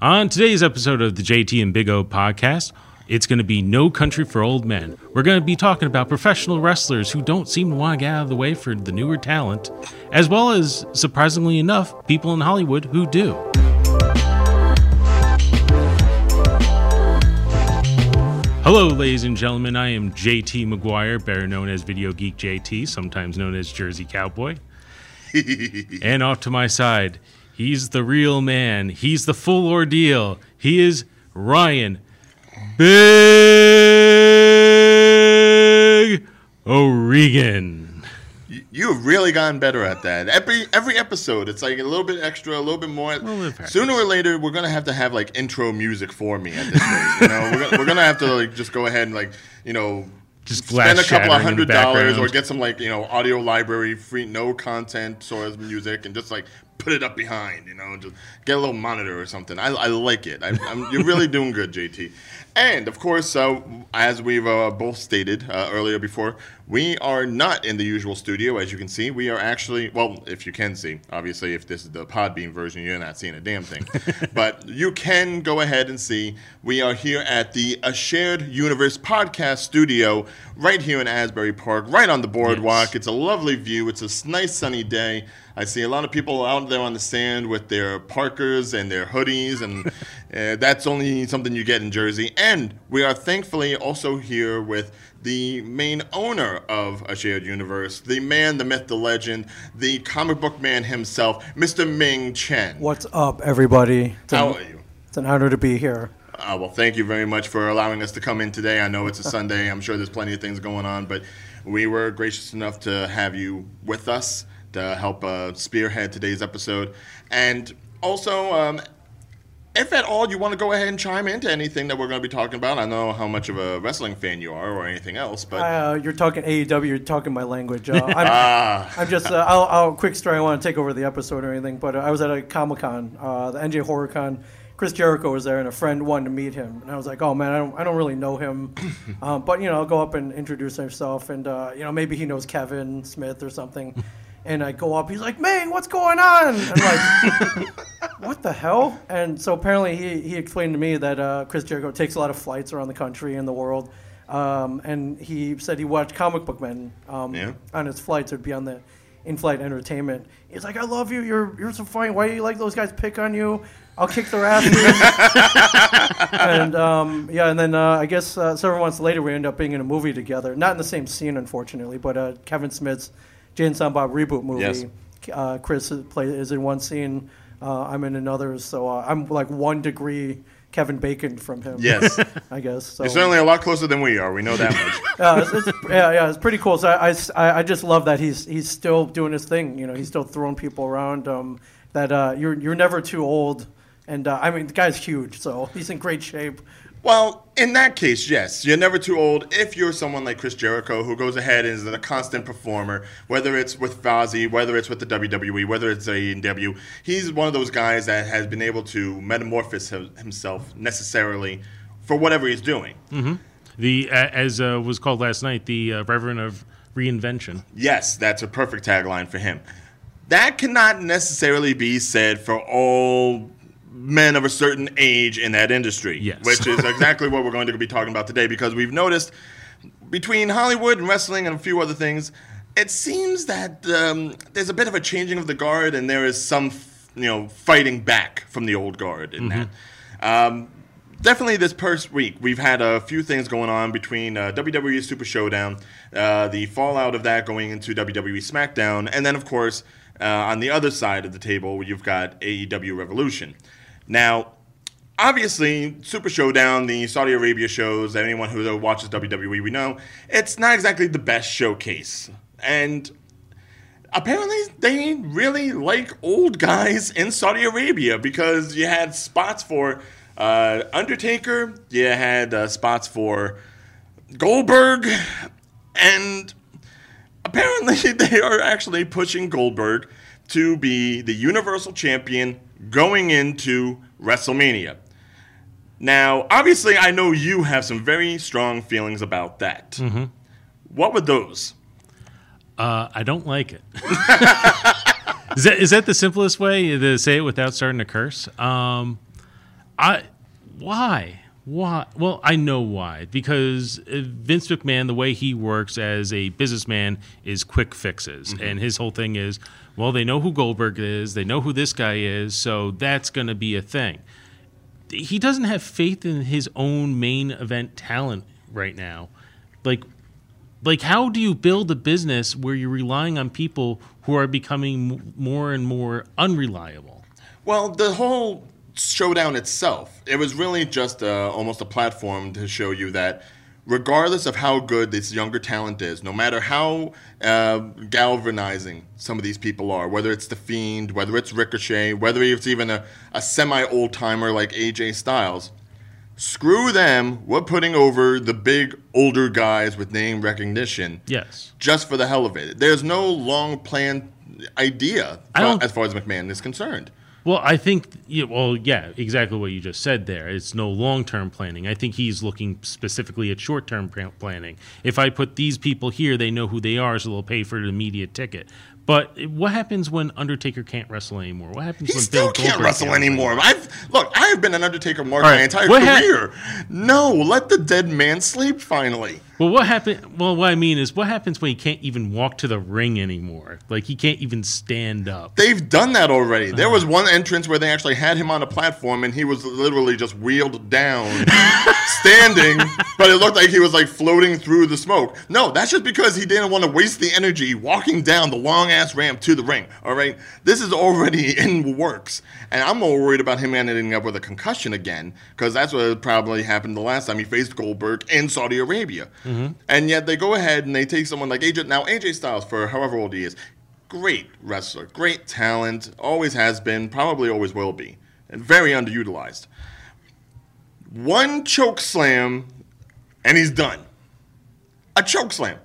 On today's episode of the JT and Big O podcast, it's going to be No Country for Old Men. We're going to be talking about professional wrestlers who don't seem to want to get out of the way for the newer talent, as well as, surprisingly enough, people in Hollywood who do. Hello, ladies and gentlemen. I am JT McGuire, better known as Video Geek JT, sometimes known as Jersey Cowboy. and off to my side, he's the real man. He's the full ordeal. He is Ryan Big O'Regan. You have really gotten better at that. Every every episode, it's like a little bit extra, a little bit more. little bit. Sooner or later, we're gonna have to have like intro music for me at this rate. You know, we're, gonna, we're gonna have to like just go ahead and like you know. Just spend a couple of shattering in the hundred dollars or get some like you know audio library free no content source music and just like put it up behind you know just get a little monitor or something. I, I like it. I, I'm, you're really doing good JT and of course uh, as we've uh, both stated uh, earlier before we are not in the usual studio as you can see. We are actually well if you can see obviously if this is the Podbean version you're not seeing a damn thing. But you can go ahead and see we are here at the A Shared Universe podcast studio right here in Asbury Park right on the boardwalk. Yes. it's a lovely view. It's a nice sunny day I see a lot of people out there on the sand with their parkers and their hoodies, and uh, that's only something you get in Jersey. And we are thankfully also here with the main owner of A Shared Universe, the man, the myth, the legend, the comic book man himself, Mr. Ming Chen. What's up, everybody? It's an, How are you? It's an honor to be here. Uh, well, thank you very much for allowing us to come in today. I know it's a Sunday. I'm sure there's plenty of things going on, but we were gracious enough to have you with us to help uh, spearhead today's episode. And also, um, if at all you want to go ahead and chime into anything that we're going to be talking about, I know how much of a wrestling fan you are or anything else, but Uh, you're talking AEW. You're talking my language. Uh, I'm, ah, I'm just. Uh, I'll, I'll quick story. I want to take over the episode or anything, but uh, I was at a Comic Con, uh, the NJ Horror Con. Chris Jericho was there, and a friend wanted to meet him, and I was like, "Oh man, I don't, I don't really know him, um, but you know, I'll go up and introduce myself, and uh, you know, maybe he knows Kevin Smith or something." And I go up, he's like, "Ming, what's going on?" I'm like, "What the hell?" And so apparently, he, he explained to me that uh, Chris Jericho takes a lot of flights around the country and the world, um, and he said he watched Comic Book Men um, Yeah. on his flights. It'd be on the in-flight entertainment. He's like, "I love you. You're you're so funny. Why do you like those guys pick on you? I'll kick their asses." and um, yeah, and then uh, I guess uh, several months later we end up being in a movie together. Not in the same scene, unfortunately, but uh, Kevin Smith's Jay and Silent Bob reboot movie. Yes. Uh, Chris is, play, is in one scene. Uh, I'm in another. So uh, I'm like one degree Kevin Bacon from him. yes. I guess. So. You're certainly a lot closer than we are. We know that much. yeah, it's, it's, yeah, yeah, it's pretty cool. So I, I, I just love that he's he's still doing his thing. You know, he's still throwing people around. Um, that uh, you're you're never too old. And uh, I mean, the guy's huge, so he's in great shape. Well, in that case, yes, you're never too old if you're someone like Chris Jericho who goes ahead and is a constant performer, whether it's with Fozzy, whether it's with the WWE, whether it's AEW. He's one of those guys that has been able to metamorphose himself necessarily for whatever he's doing. The, a- as uh, was called last night, the uh, Reverend of Reinvention. Yes, that's a perfect tagline for him. That cannot necessarily be said for all men of a certain age in that industry. Yes. Which is exactly what we're going to be talking about today because we've noticed between Hollywood and wrestling and a few other things, it seems that um, there's a bit of a changing of the guard and there is some, you know, fighting back from the old guard in that. Um, definitely this first week, we've had a few things going on between uh, WWE Super Showdown, uh, the fallout of that going into WWE SmackDown, and then, of course, uh, on the other side of the table, you've got AEW Revolution. Now, obviously, Super Showdown, the Saudi Arabia shows, anyone who watches WWE, we know, it's not exactly the best showcase. And apparently they really like old guys in Saudi Arabia because you had spots for uh, Undertaker, you had uh, spots for Goldberg, and apparently they are actually pushing Goldberg to be the Universal Champion going into WrestleMania. Now, obviously, I know you have some very strong feelings about that. What were those? Uh, I don't like it. is that is that the simplest way to say it without starting to curse? Um, I why why? Well, I know why because uh, Vince McMahon, the way he works as a businessman, is quick fixes, and his whole thing is, well, they know who Goldberg is, they know who this guy is, so that's going to be a thing. He doesn't have faith in his own main event talent right now. Like, like how do you build a business where you're relying on people who are becoming more and more unreliable? Well, the whole showdown itself, it was really just uh, almost a platform to show you that regardless of how good this younger talent is, no matter how uh, galvanizing some of these people are, whether it's The Fiend, whether it's Ricochet, whether it's even a, a semi old timer like AJ Styles, screw them. We're putting over the big older guys with name recognition Yes. just for the hell of it. There's no long planned idea I don't- as far as McMahon is concerned. Well, I think, well, yeah, exactly what you just said there. It's no long term planning. I think he's looking specifically at short term planning. If I put these people here, they know who they are, so they'll pay for an immediate ticket. But what happens when Undertaker can't wrestle anymore? What happens He when still Bill can't wrestle anymore. I've look. I have been an Undertaker mark All my entire what ha- career. no, let the dead man sleep. Finally, Well, what happened? Well, what I mean is, what happens when he can't even walk to the ring anymore? Like he can't even stand up. they've done that already. Uh-huh. There was one entrance where they actually had him on a platform, and he was literally just wheeled down, standing. But it looked like he was like floating through the smoke. No, that's just because he didn't want to waste the energy walking down the long ass ramp to the ring. All right, this is already in works, and I'm more worried about him ending up with a concussion again because that's what probably happened the last time he faced Goldberg in Saudi Arabia. Mm-hmm. And yet they go ahead and they take someone like AJ. Now AJ Styles, for however old he is, great wrestler, great talent, always has been, probably always will be, and very underutilized. One choke slam, and he's done. A choke slam.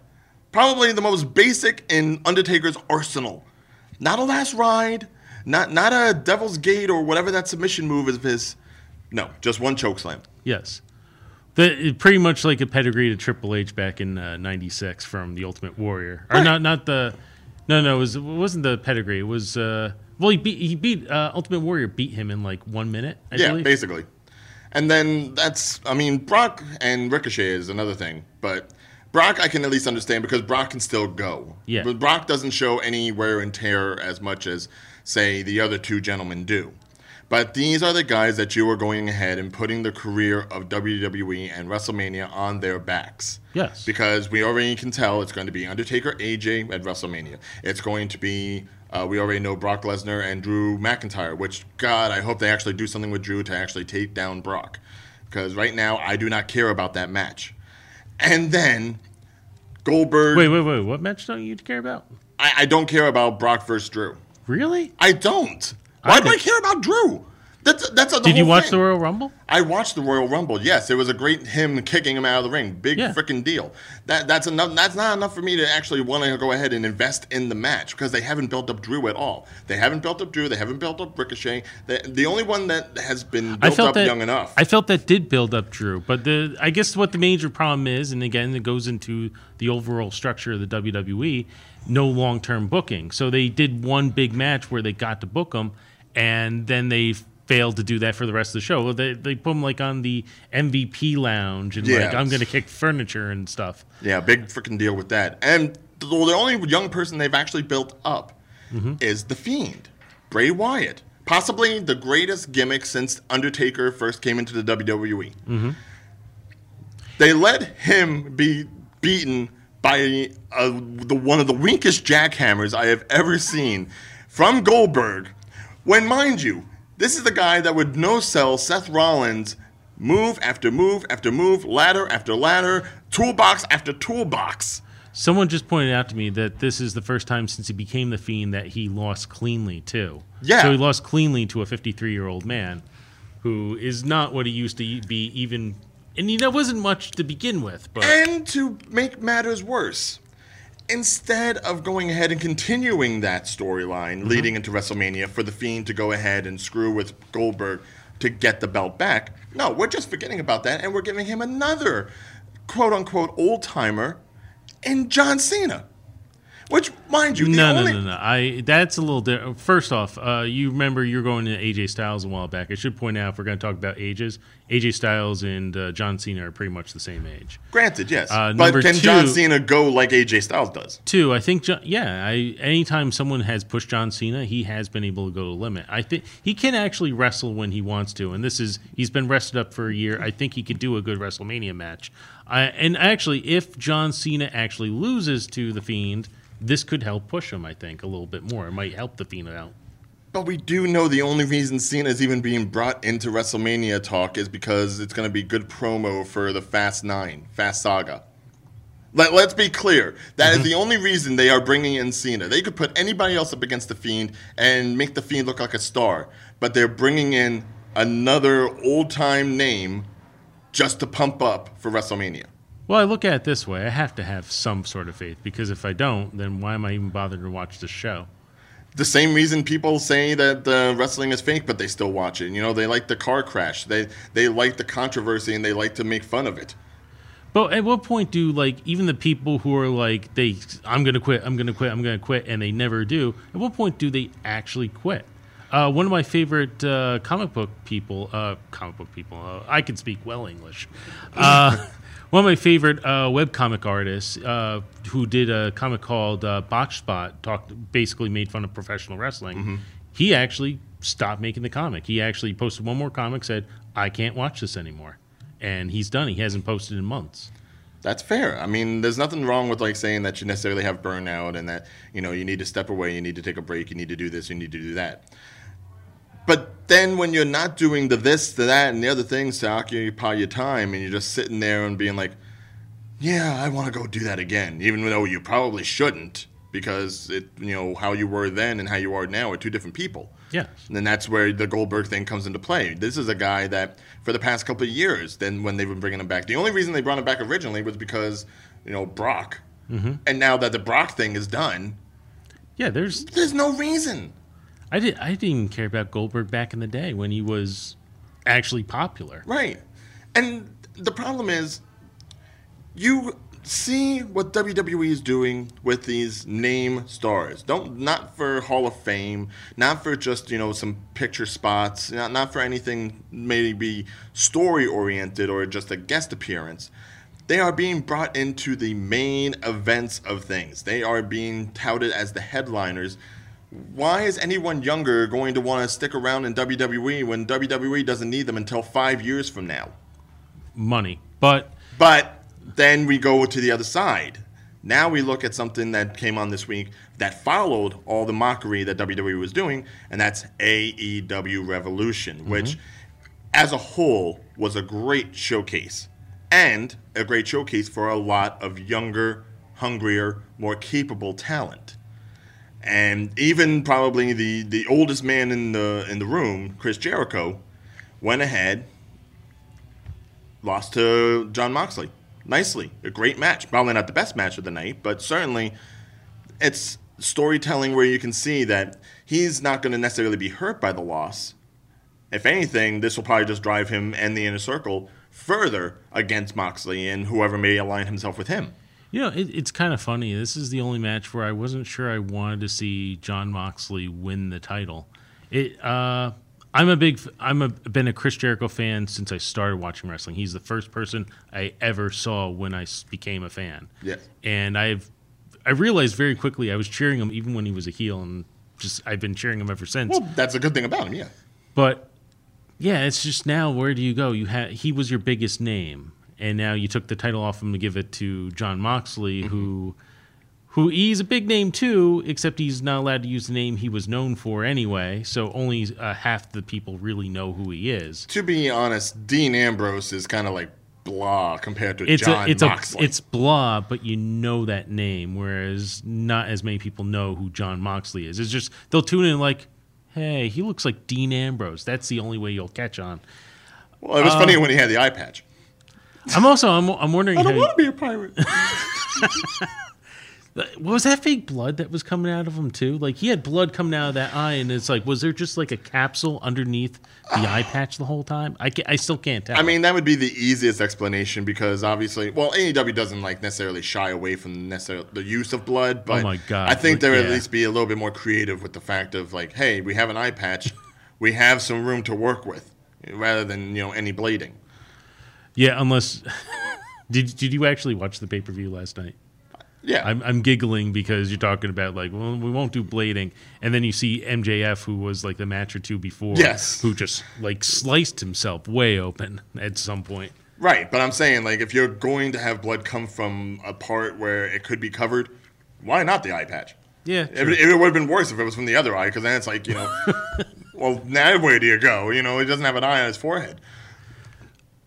Probably the most basic in Undertaker's arsenal. Not a last ride, not not a devil's gate or whatever that submission move is of his. No, just one choke slam. Yes. The, pretty much like a pedigree to Triple H back in '96 from the Ultimate Warrior, or Right. not? Not the. No, no, it, was, it wasn't the pedigree. It was. Uh, well, he beat. He beat uh, Ultimate Warrior. Beat him in like one minute. I yeah, believe. basically. And then that's, I mean, Brock and Ricochet is another thing, but Brock I can at least understand because Brock can still go. Yeah. But Brock doesn't show any wear and tear as much as, say, the other two gentlemen do. But these are the guys that you are going ahead and putting the career of WWE and WrestleMania on their backs. Yes. Because we already can tell it's going to be Undertaker, AJ at WrestleMania. It's going to be, uh, we already know Brock Lesnar and Drew McIntyre, which, God, I hope they actually do something with Drew to actually take down Brock. Because right now, I do not care about that match. And then Goldberg. Wait, wait, wait. What match don't you care about? I, I don't care about Brock versus Drew. Really? I don't. Why do I care about Drew? That's that's a, Did you watch thing. the Royal Rumble? I watched the Royal Rumble. Yes, it was a great him kicking him out of the ring. Big Yeah. freaking deal. That that's enough. That's not enough for me to actually want to go ahead and invest in the match because they haven't built up Drew at all. They haven't built up Drew. They haven't built up Ricochet. The, the only one that has been I built felt up that young enough. I felt that did build up Drew, but the I guess what the major problem is, and again it goes into the overall structure of the WWE, no long term booking. So they did one big match where they got to book him, and then they failed to do that for the rest of the show. They they put him like on the MVP lounge and like I'm gonna kick furniture and stuff. Yeah, big freaking deal with that. And the, the only young person they've actually built up Mm-hmm. is the Fiend, Bray Wyatt. Possibly the greatest gimmick since Undertaker first came into the WWE. Mm-hmm. They let him be beaten by uh, the one of the weakest jackhammers I have ever seen from Goldberg. When, mind you, this is the guy that would no sell Seth Rollins move after move after move, ladder after ladder, toolbox after toolbox. Someone just pointed out to me that this is the first time since he became the fiend that he lost cleanly too. Yeah. So he lost cleanly to a 53 year old man who is not what he used to be even and that wasn't much to begin with, but And to make matters worse, instead of going ahead and continuing that storyline mm-hmm. leading into WrestleMania for The Fiend to go ahead and screw with Goldberg to get the belt back, no, we're just forgetting about that and we're giving him another quote unquote old timer in John Cena. Which, mind you, the No, no, only no, no. I that's a little different. First off, uh, you remember you're going to AJ Styles a while back. I should point out if we're going to talk about ages, AJ Styles and uh, John Cena are pretty much the same age. granted, yes, Uh, but can John Cena go like AJ Styles does? Two, I think, Jo- yeah. I anytime someone has pushed John Cena, he has been able to go to the limit. I think he can actually wrestle when he wants to, and this is he's been rested up for a year. I think he could do a good WrestleMania match. I, and actually, if John Cena actually loses to the Fiend, this could help push him. I think a little bit more. It might help the Fiend out. But we do know the only reason Cena is even being brought into WrestleMania talk is because it's going to be good promo for the Fast Nine, Fast Saga. Let, let's be clear. That is Mm-hmm. the only reason they are bringing in Cena. They could put anybody else up against the Fiend and make the Fiend look like a star, but they're bringing in another old time name just to pump up for WrestleMania. Well, I look at it this way: I have to have some sort of faith because if I don't, then why am I even bothering to watch this show? the same reason people say that uh, wrestling is fake, but they still watch it. You know, they like the car crash. They they like the controversy and they like to make fun of it. But at what point do like even the people who are like they I'm gonna quit, I'm gonna quit, I'm gonna quit, and they never do? At what point do they actually quit? Uh, one of my favorite uh, comic book people, uh, comic book people, uh, I can speak well English. One of my favorite uh, webcomic artists uh, who did a comic called uh, Botch Spot, talked basically made fun of professional wrestling. He actually stopped making the comic. He actually posted one more comic, said, "I can't watch this anymore," and he's done. He hasn't posted in months. That's fair. I mean, there's nothing wrong with like saying that you necessarily have burnout and that you know you need to step away, you need to take a break, you need to do this, you need to do that. But then when you're not doing the this, the that, and the other things to occupy your time, and you're just sitting there and being like, "Yeah, I want to go do that again," even though you probably shouldn't, because it, you know, how you were then and how you are now are two different people. Yeah. And then that's where the Goldberg thing comes into play. This is a guy that, for the past couple of years, then when they've been bringing him back, the only reason they brought him back originally was because, you know, Brock. Mm-hmm. And now that the Brock thing is done, Yeah, there's there's no reason. I did I didn't even care about Goldberg back in the day when he was actually popular. Right. And the problem is, you see what WWE is doing with these name stars. Don't not for Hall of Fame, not for just you know some picture spots, not not for anything maybe story oriented or just a guest appearance. They are being brought into the main events of things. They are being touted as the headliners. Why is anyone younger going to want to stick around in WWE when WWE doesn't need them until five years from now? Money. But But then we go to the other side. Now we look at something that came on this week that followed all the mockery that WWE was doing, and that's AEW Revolution, mm-hmm. which, as a whole, was a great showcase and a great showcase for a lot of younger, hungrier, more capable talent. And even probably the, the oldest man in the in the room, Chris Jericho, went ahead lost to John Moxley. Nicely. A great match. Probably not the best match of the night, but certainly it's storytelling where you can see that he's not going to necessarily be hurt by the loss. If anything, this will probably just drive him and the inner circle further against Moxley and whoever may align himself with him. You know, it, it's kind of funny. This is the only match where I wasn't sure I wanted to see John Moxley win the title. It uh I'm a big I'm a been a Chris Jericho fan since I started watching wrestling. He's the first person I ever saw when I became a fan. Yes. And I've I realized very quickly I was cheering him even when he was a heel and just I've been cheering him ever since. Well, that's a good thing about him, yeah. But yeah, it's just now where do you go? You had he was your biggest name, and now you took the title off him to give it to John Moxley, who who he's a big name too, except he's not allowed to use the name he was known for anyway. So only uh, half the people really know who he is. To be honest, Dean Ambrose is kind of like blah compared to It's John a it's Moxley. a it's blah, but you know that name, whereas not as many people know who John Moxley is. It's just they'll tune in like, hey, he looks like Dean Ambrose. That's the only way you'll catch on. well, it was funny when he had the eye patch. I'm also I'm, I'm wondering I don't want to be a pirate. What was that fake blood that was coming out of him too? Like he had blood coming out of that eye, and it's like, was there just like a capsule underneath the eye patch the whole time? I, ca- I still can't tell. I mean, that would be the easiest explanation because obviously, well, AEW doesn't like necessarily shy away from necessarily the use of blood, oh but Oh my God, I think they would at least be a little bit more creative with the fact of like, hey, we have an eye patch, we have some room to work with, rather than you know any blading. Yeah, unless did did you actually watch the pay per view last night? Yeah, I'm, I'm giggling because you're talking about like, well, we won't do blading, and then you see MJF, who was like the match or two before, Yes. who just like sliced himself way open at some point. right. But I'm saying like, if you're going to have blood come from a part where it could be covered, why not the eye patch? Yeah, If it, it would have been worse if it was from the other eye, because then it's like, you know, well, now where do you go? You know, he doesn't have an eye on his forehead.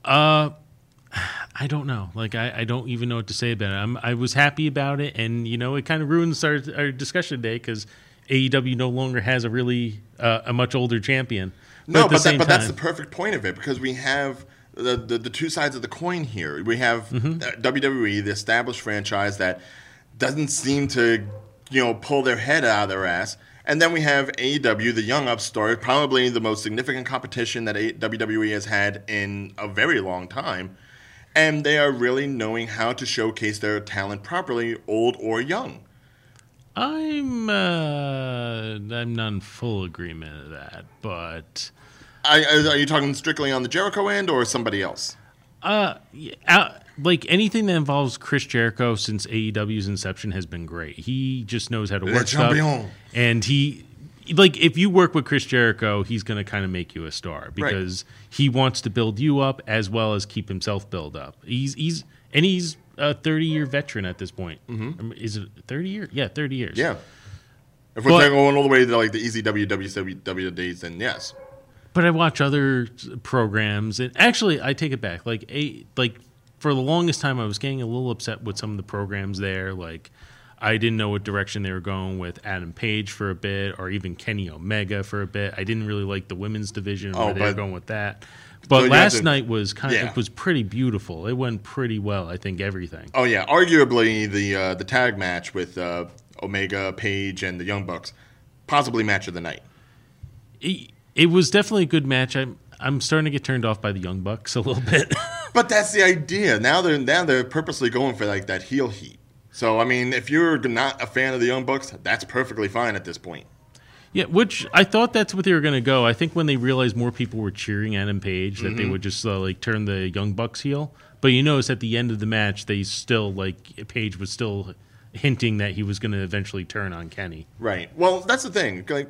I don't know. Like I, I don't even know what to say about it. I'm, I was happy about it, and you know, it kind of ruins our, our discussion today because AEW no longer has a really uh, a much older champion. No, at the but, that, but that's the perfect point of it because we have the, the, the two sides of the coin here. We have Mm-hmm. uh, WWE, the established franchise that doesn't seem to, you know, pull their head out of their ass. And then we have AEW, the young upstart, probably the most significant competition that WWE has had in a very long time. And they are really knowing how to showcase their talent properly, old or young. I'm uh, I'm not in full agreement of that, but I, are you talking strictly on the Jericho end or somebody else? uh, yeah, uh, like anything that involves Chris Jericho since AEW's inception has been great. He just knows how to work stuff, and he like if you work with Chris Jericho, he's going to kind of make you a star because he wants to build you up as well as keep himself build up. He's he's and he's a 30 year veteran at this point. Um, Is it 30 years? Yeah, 30 years. Mm-hmm. Yeah. If we're But- going all the way to like the easy WWW days, then yes. But I watch other programs, and actually, I take it back. Like a like for the longest time, I was getting a little upset with some of the programs there. Like I didn't know what direction they were going with Adam Page for a bit, or even Kenny Omega for a bit. I didn't really like the women's division Oh, where they were going with that. But have last to- night was kind of Yeah. it was pretty beautiful. It went pretty well. I think everything. Oh yeah, arguably the uh, the tag match with uh, Omega, Page, and the Young Bucks, possibly match of the night. It, it was definitely a good match. I'm I'm starting to get turned off by the Young Bucks a little bit. But that's the idea. Now they're now they're purposely going for like that heel heat. So I mean, if you're not a fan of the Young Bucks, that's perfectly fine at this point. Yeah, which I thought that's what they were going to go. I think when they realized more people were cheering Adam Page, that Mm-hmm. they would just uh, like turn the Young Bucks heel. But you notice at the end of the match, they still like Page was still hinting that he was going to eventually turn on Kenny. Right. Well, that's the thing. Like,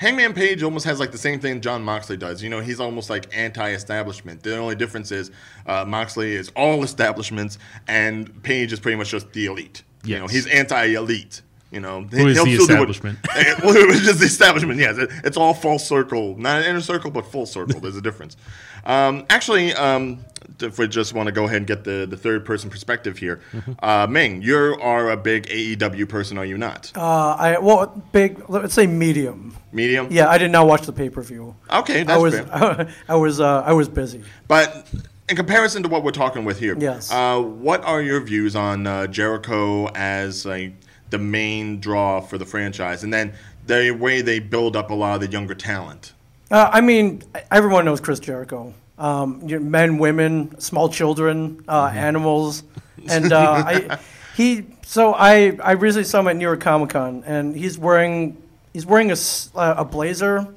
Hangman Page almost has like the same thing John Moxley does. You know, he's almost like anti-establishment. The only difference is uh, Moxley is all establishments, and Page is pretty much just the elite. You know, he's anti-elite. You know, Who is he'll the still do what- establishment? Eh, well, it was just the establishment. Yes, it, it's all full circle, not an inner circle, but full circle. There's a difference. Um, actually, um, if we just want to go ahead and get the, the third person perspective here, Mm-hmm. uh, Ming, you are a big AEW person, are you not? Uh, I well, big. Let's say medium. Medium. Yeah, I did not watch the pay per view. Okay, I that's was fair. I was uh, I was busy. But in comparison to what we're talking with here, Yes. uh, what are your views on uh, Jericho as like the main draw for the franchise, and then the way they build up a lot of the younger talent? Uh, I mean, everyone knows Chris Jericho. Um, you know, men, women, small children, uh, animals, and uh, I, he. So I, I recently saw him at New York Comic Con, and he's wearing he's wearing a, uh, a blazer,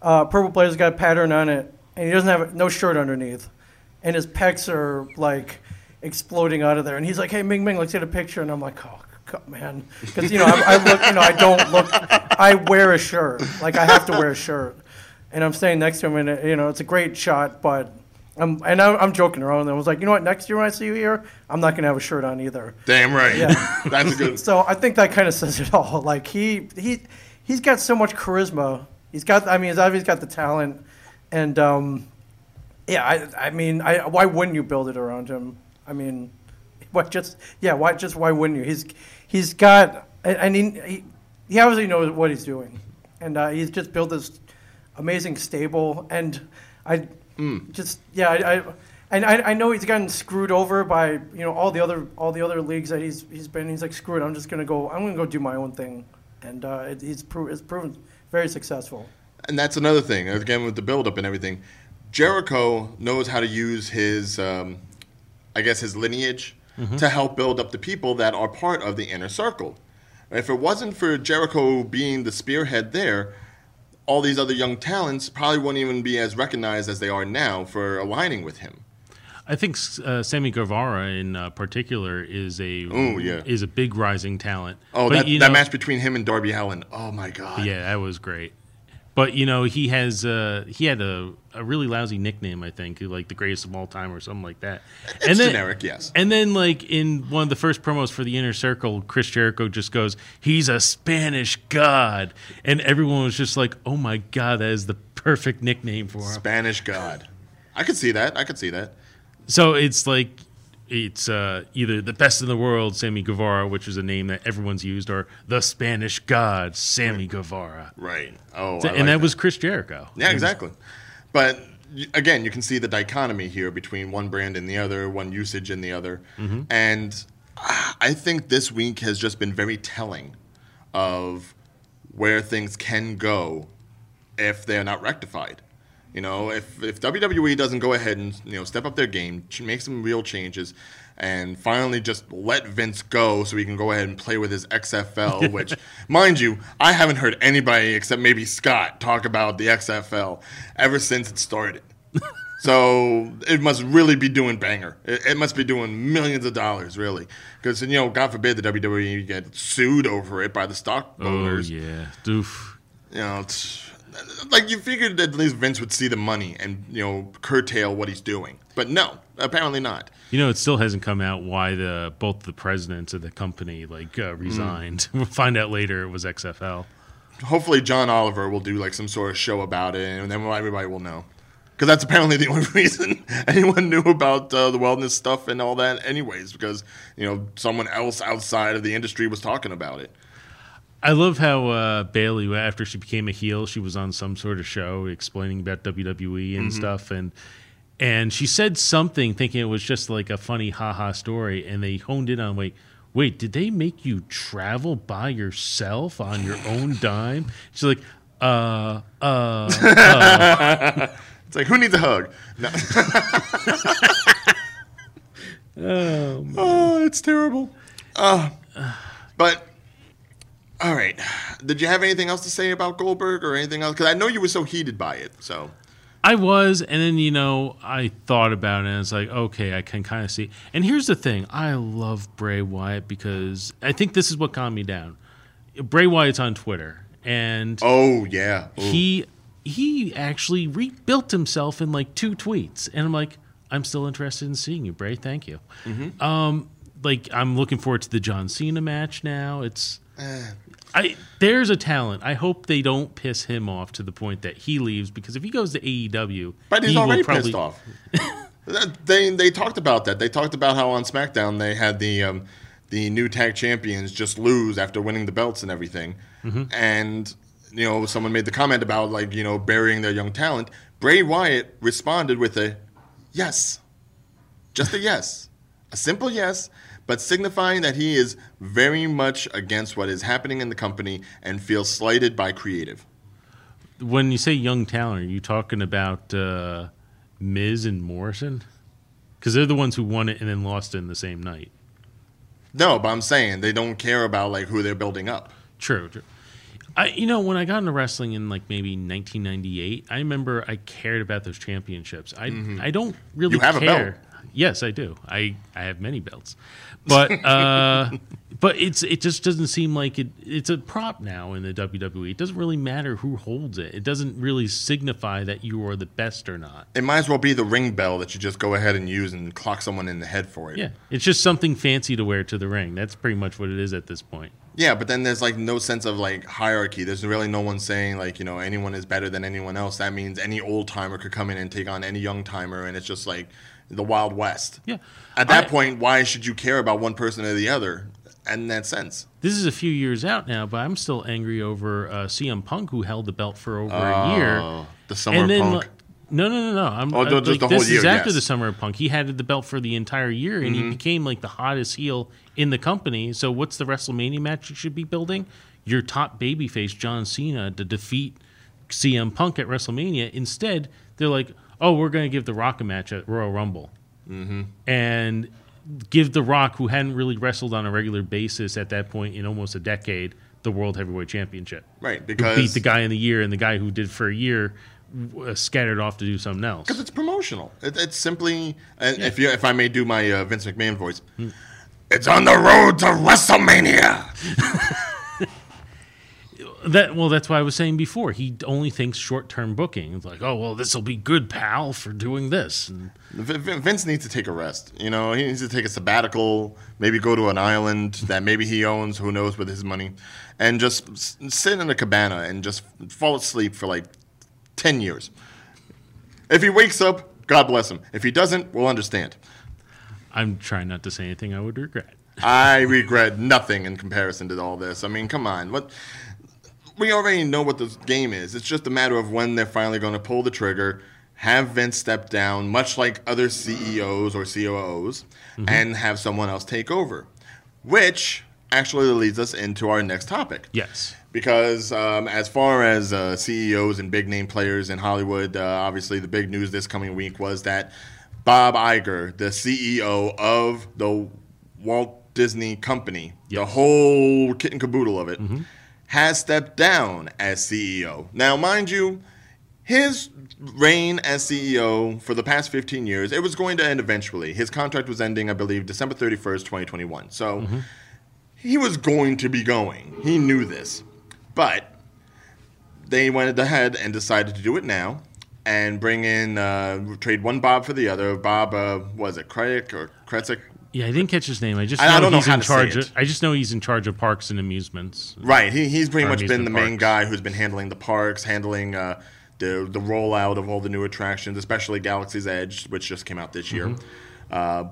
uh, purple blazer, got a pattern on it, and he doesn't have no shirt underneath, and his pecs are like exploding out of there, and he's like, "Hey, Ming Ming, let's get a picture," and I'm like, "Oh." Man, because you know I, I look, you know I don't look. I wear a shirt, like I have to wear a shirt, and I'm standing next to him, and you know it's a great shot, but I'm and I'm, I'm joking around. And I was like, you know what? Next year when I see you here, I'm not gonna have a shirt on either. Damn right. Yeah. That's good. So I think that kind of says it all. Like he he he's got so much charisma. He's got I mean he's obviously got the talent, and um, yeah I I mean I why wouldn't you build it around him? I mean, what just yeah why just why wouldn't you? He's he's got I, and he he, he obviously knows what he's doing, and uh, he's just built this amazing stable and I just yeah I, I and I, I know he's gotten screwed over by you know all the other all the other leagues that he's he's been. He's like, screw it, I'm just gonna go. I'm gonna go do my own thing, and uh, it, he's pro- it's proven very successful. And that's another thing. Again, with the build-up and everything, Jericho knows how to use his, um, I guess, his lineage to help build up the people that are part of the inner circle. If it wasn't for Jericho being the spearhead there, all these other young talents probably wouldn't even be as recognized as they are now for aligning with him. I think uh, Sammy Guevara in uh, particular is a Ooh, yeah. is a big rising talent. Oh, But, that, that know- match between him and Darby Allin. Oh my God. Yeah, that was great. But you know, he has uh, he had a, a really lousy nickname, I think, like the greatest of all time or something like that. It's generic, yes. And then, like in one of the first promos for the Inner Circle, Chris Jericho just goes, "He's a Spanish god," and everyone was just like, "Oh my god, that is the perfect nickname for him." Spanish God. I could see that. I could see that. So it's like it's uh, either the best in the world, Sammy Guevara, which is a name that everyone's used, or the Spanish God, Sammy Guevara. Right. Oh, So- and like that was Chris Jericho. Yeah, exactly. But again, you can see the dichotomy here between one brand and the other, one usage and the other. And ah, I think this week has just been very telling of where things can go if they're not rectified. You know, if, if WWE doesn't go ahead and you know step up their game, make some real changes, and finally just let Vince go so he can go ahead and play with his XFL, which, mind you, I haven't heard anybody except maybe Scott talk about the XFL ever since it started. So it must really be doing banger. It, it must be doing millions of dollars, really, because you know, God forbid the WWE get sued over it by the stock Oh owners yeah, doof. you know, it's, like you figured that at least Vince would see the money and you know curtail what he's doing, but no, apparently not. You know, it still hasn't come out why the both the presidents of the company like uh, resigned. We'll find out later. It was XFL. Hopefully, John Oliver will do like some sort of show about it, and then everybody will know. Because that's apparently the only reason anyone knew about uh, the wellness stuff and all that, anyways. Because you know someone else outside of the industry was talking about it. I love how uh, Bayley, after she became a heel, she was on some sort of show explaining about WWE and stuff, and and she said something thinking it was just like a funny haha story, and they honed in on wait, wait, did they make you travel by yourself on your own dime? She's like, uh, uh, uh. It's like who needs a hug? No. oh, it's terrible. Uh, but all right, did you have anything else to say about Goldberg or anything else? Because I know you were so heated by it. So I was, and then you know, I thought about it, and it's like, okay, I can kind of see. And here's the thing: I love Bray Wyatt because I think this is what calmed me down. Bray Wyatt's on Twitter, and oh yeah, Ooh. he he actually rebuilt himself in like two tweets, and I'm like, I'm still interested in seeing you, Bray. Thank you. Um, like I'm looking forward to the John Cena match now. It's I there's a talent. I hope they don't piss him off to the point that he leaves because if he goes to AEW, But he's he already probably- pissed off. They they talked about that. They talked about how on SmackDown they had the um, the new tag champions just lose after winning the belts and everything. And you know, someone made the comment about like you know burying their young talent. Bray Wyatt responded with a yes, just a yes, a simple yes. But signifying that he is very much against what is happening in the company and feels slighted by creative. When you say young talent, are you talking about uh, Miz and Morrison? Because they're the ones who won it and then lost it in the same night. No, but I'm saying they don't care about like who they're building up. True, true. I, you know, when I got into wrestling in like maybe 1998, I remember I cared about those championships. I, I don't really Mm-hmm. You have a care. belt. Yes, I do. I, I have many belts, but uh, but it's it just doesn't seem like it. It's a prop now in the WWE. It doesn't really matter who holds it. It doesn't really signify that you are the best or not. It might as well be the ring bell that you just go ahead and use and clock someone in the head for it. Yeah, it's just something fancy to wear to the ring. That's pretty much what it is at this point. Yeah, but then there's like no sense of like hierarchy. There's really no one saying like, you know, anyone is better than anyone else. That means any old timer could come in and take on any young timer and it's just like the Wild West. Yeah. At that I- point, why should you care about one person or the other in that sense? This is a few years out now, but I'm still angry over uh, CM Punk, who held the belt for over a year. Oh, the summer and then, punk. like, No, no, no, no. I'm, Oh, uh, just like, the whole this year, is after yes. the Summer of Punk. He had the belt for the entire year, and Mm-hmm. he became like the hottest heel in the company. So, what's the WrestleMania match you should be building? Your top babyface John Cena to defeat CM Punk at WrestleMania. Instead, they're like, "Oh, we're going to give The Rock a match at Royal Rumble," mm-hmm. and give The Rock, who hadn't really wrestled on a regular basis at that point in almost a decade, the World Heavyweight Championship. Right, Who because beat the guy in the year, and the guy who did for a year uh, scattered off to do something else. Because it's promotional. It, it's simply, and if you, if I may do my uh, Vince McMahon voice, it's on the road to WrestleMania. That well, that's why I was saying before. He only thinks short term booking. It's like, oh well, this will be good, pal, for doing this. And Vince needs to take a rest. You know, he needs to take a sabbatical, maybe go to an island that maybe he owns, who knows, with his money, and just sit in a cabana and just fall asleep for like 10 years. If he wakes up, God bless him. If he doesn't, we'll understand. I'm trying not to say anything I would regret. I regret nothing in comparison to all this. I mean, come on. What we already know what this game is. It's just a matter of when they're finally going to pull the trigger, have Vince step down, much like other CEOs or COOs, and have someone else take over. Which actually leads us into our next topic. Yes. Because um, as far as uh, CEOs and big name players in Hollywood, uh, obviously the big news this coming week was that Bob Iger, the CEO of the Walt Disney Company, the whole kit and caboodle of it, has stepped down as CEO. Now, mind you, his reign as CEO for the past 15 years, it was going to end eventually. His contract was ending, I believe, December 31st, 2021. So he was going to be going. He knew this. But they went ahead and decided to do it now and bring in, uh, trade one Bob for the other. Bob, uh, was it Kreyek or Kretzik? Yeah, I didn't catch his name. I just know I don't know he's how in charge. Of, I just know he's in charge of parks and amusements. Right. He, he's pretty much been the main guy who's been handling the parks, handling uh, the the rollout of all the new attractions, especially Galaxy's Edge, which just came out this year. Uh,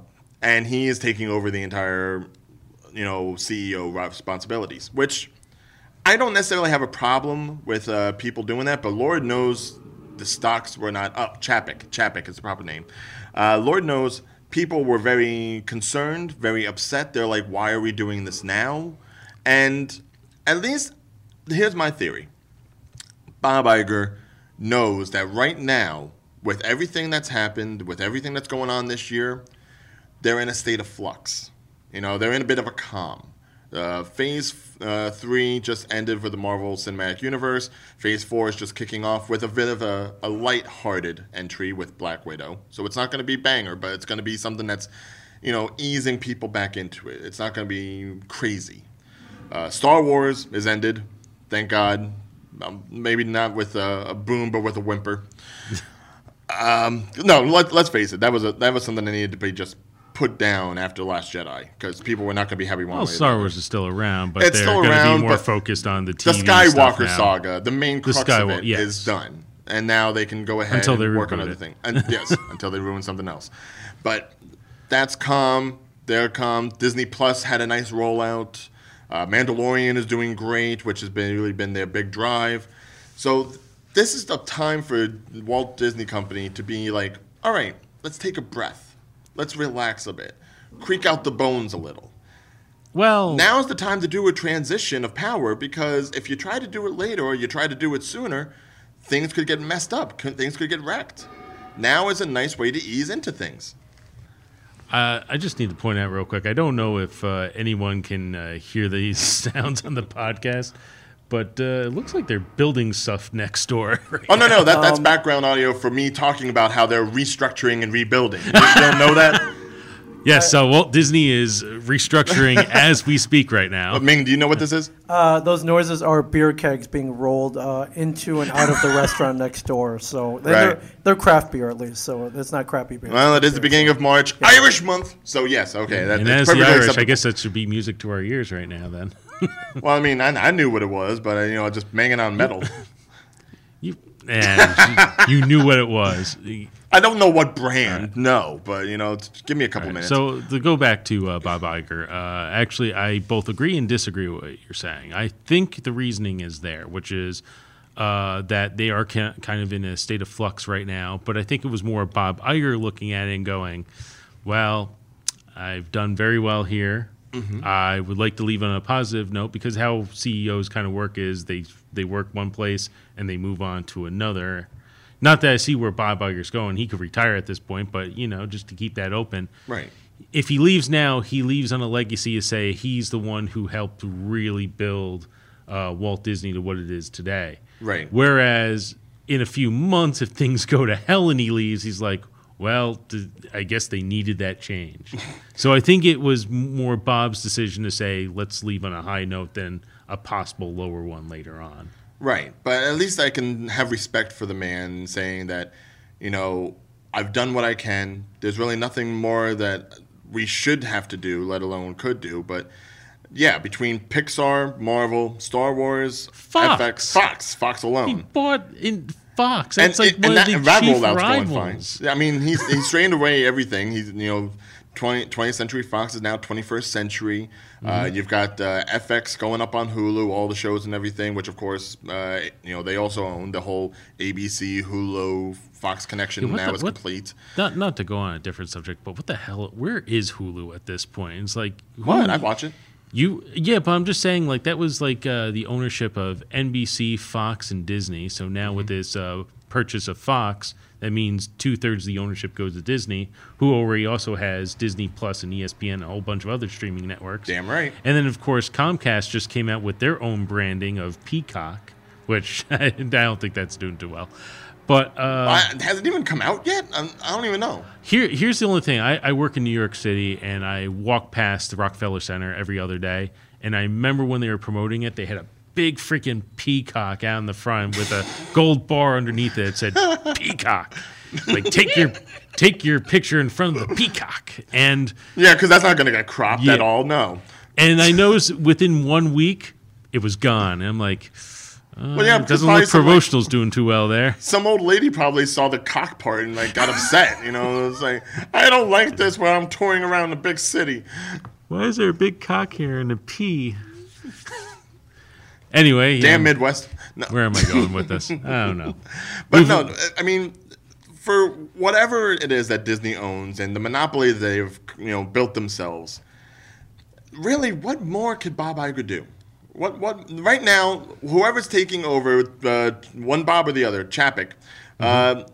and he is taking over the entire, you know, CEO responsibilities, which I don't necessarily have a problem with uh, people doing that, but Lord knows the stocks were not up. Chapek, Chapek is the proper name. Uh, Lord knows people were very concerned, very upset. They're like, why are we doing this now? And at least, here's my theory Bob Iger knows that right now, with everything that's happened, with everything that's going on this year, they're in a state of flux. You know, they're in a bit of a calm. Uh, phase uh, three just ended for the Marvel Cinematic Universe. Phase four is just kicking off with a bit of a, a light-hearted entry with Black Widow. So it's not going to be banger, but it's going to be something that's, you know, easing people back into it. It's not going to be crazy. Uh, Star Wars is ended, thank God. Um, maybe not with a, a boom, but with a whimper. um, no, let, let's face it. That was a that was something that needed to be just put down after Last Jedi because people were not going to be happy one Well. Star Wars is still around, but It's they're still going to be more focused on the. TV The Skywalker saga, the main crux of Skywalker- it, yes. is done, and now they can go ahead Until they and work on other it. things. And yes, until they ruin something else. But that's calm. They're calm. Disney Plus had a nice rollout. Uh, Mandalorian is doing great, which has been really been their big drive. So th- this is the time for Walt Disney Company to be like, all right, let's take a breath. Let's relax a bit. Creak out the bones a little. Well, Now's the time to do a transition of power because if you try to do it later or you try to do it sooner, things could get messed up. Things could get wrecked. Now is a nice way to ease into things. Uh, I just need to point out real quick. I don't know if uh, anyone can uh, hear these sounds on the podcast, but uh, it looks like they're building stuff next door. Oh no, no, that, that's Um, background audio for me talking about how they're restructuring and rebuilding. You don't know that? yes, so Walt Disney is restructuring as we speak right now. But Ming, do you know what this is? Uh, those noises are beer kegs being rolled uh, into and out of the restaurant next door. So they- Right. they're, they're craft beer at least, so it's not crappy beer. Well, it is the beginning of March, Irish month. So yes, okay, that, And that's as the perfectly Irish, I guess that should be music to our ears right now. Then Well, I mean, I, I knew what it was, but you know, just banging on metal. you and you, you knew what it was. I don't know what brand, no, but you know, give me a couple minutes. So to go back to uh, Bob Iger, uh, actually, I both agree and disagree with what you're saying. I think the reasoning is there, which is uh, that they are ca- kind of in a state of flux right now. But I think it was more Bob Iger looking at it and going, "Well, I've done very well here. I would like to leave on a positive note because how CEOs kind of work is they they work one place and they move on to another." Not that I see where Bob Iger's going; he could retire at this point, but you know, just to keep that open Right. if he leaves now, he leaves on a legacy to say he's the one who helped really build uh, Walt Disney to what it is today. Right. Whereas in a few months, if things go to hell and he leaves, he's like, well, th- I guess they needed that change. so I think it was more Bob's decision to say, let's leave on a high note than a possible lower one later on. Right. But at least I can have respect for the man saying that, you know, I've done what I can. There's really nothing more that we should have to do, let alone could do. But yeah, between Pixar, Marvel, Star Wars, Fox. FX, Fox, Fox He alone. bought in Fox. That's like and one that, of and the that chief rollout's going fine. rivals. I mean, he's he's strained away everything. He's you know, 20, 20th Century Fox is now 21st Century. Uh, Mm-hmm. you've got uh, FX going up on Hulu, all the shows and everything, which of course, uh, you know, they also own the whole ABC, Hulu, Fox connection Yeah, now the- is what- complete. Not not to go on a different subject, but what the hell? Where is Hulu at this point? It's like What? I watch it. You yeah, but I'm just saying like that was like uh, the ownership of NBC, Fox, and Disney. So now with Mm-hmm. this uh, purchase of Fox, that means two thirds of the ownership goes to Disney, who already also has Disney Plus and ESPN, and a whole bunch of other streaming networks. Damn right. And then of course Comcast just came out with their own branding of Peacock, which I don't think that's doing too well. But uh, I, has it even come out yet? I'm, I don't even know. here, here's the only thing. I, I work in New York City, and I walk past the Rockefeller Center every other day. And I remember when they were promoting it, they had a big freaking peacock out in the front with a gold bar underneath it. It said "Peacock." Like take your take your picture in front of the peacock. And Yeah, because that's not going to get cropped Yeah. at all. No. and I noticed within one week it was gone. And I'm like, uh, Well, yeah, it because doesn't look some, like, promotional's doing too well there. some old lady probably saw the cock part and like got upset. You know, it's like I don't like this when I'm touring around the big city. Why is there a big cock here and a P? anyway, yeah. Damn Midwest. No. Where am I going with this? I don't know. But no, I mean, for whatever it is that Disney owns and the monopoly they've you know built themselves, really, what more could Bob Iger do? What what right now? Whoever's taking over, uh, one Bob or the other, Chapek. Uh,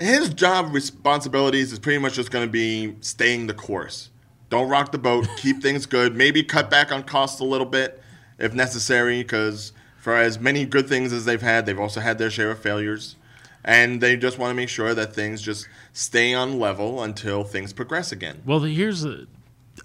his job responsibilities is pretty much just going to be staying the course. Don't rock the boat. keep things good. Maybe cut back on costs a little bit if necessary, because for as many good things as they've had, they've also had their share of failures. And they just want to make sure that things just stay on level until things progress again. Well, here's a.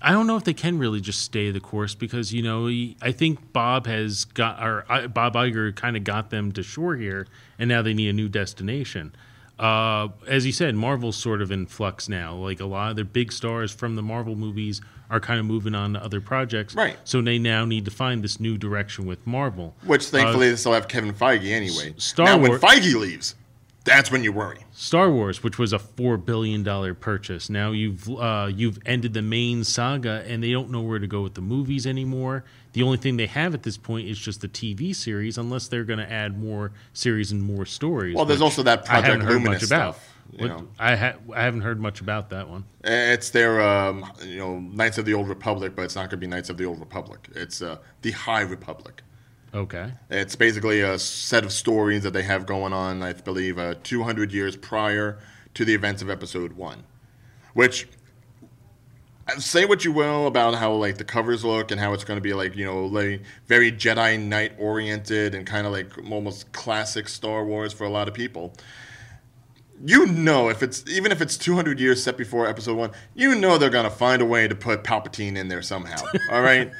I don't know if they can really just stay the course because you know he, I think Bob has got or uh, Bob Iger kind of got them to shore here, and now they need a new destination. Uh, as you said, Marvel's sort of in flux now. Like a lot of their big stars from the Marvel movies are kind of moving on to other projects, Right. So they now need to find this new direction with Marvel. Which thankfully Uh, they still have Kevin Feige anyway. Star now, when Feige leaves, that's when you worry. Star Wars, which was a four billion dollar purchase, now you've uh, you've ended the main saga, and they don't know where to go with the movies anymore. The only thing they have at this point is just the TV series, unless they're going to add more series and more stories. Well, there's also that I Project haven't heard Luminous much about. stuff, What- I ha- I haven't heard much about that one. It's their, um, you know, Knights of the Old Republic, but it's not going to be Knights of the Old Republic. It's uh, the High Republic. Okay, It's basically a set of stories that they have going on, I believe, uh, 200 years prior to the events of Episode 1. Which, uh, say what you will about how, like, the covers look and how it's going to be, like, you know, like, very Jedi Knight oriented and kind of like almost classic Star Wars for a lot of people. You know, if it's even if it's 200 years set before Episode 1, you know they're going to find a way to put Palpatine in there somehow. all right?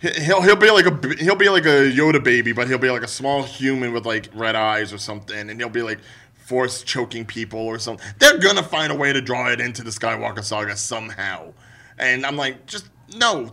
He- He'll he'll be like a he'll be like a Yoda baby, but he'll be like a small human with like red eyes or something, and he'll be like force choking people or something. They're gonna find a way to draw it into the Skywalker saga somehow, and I'm like, just no,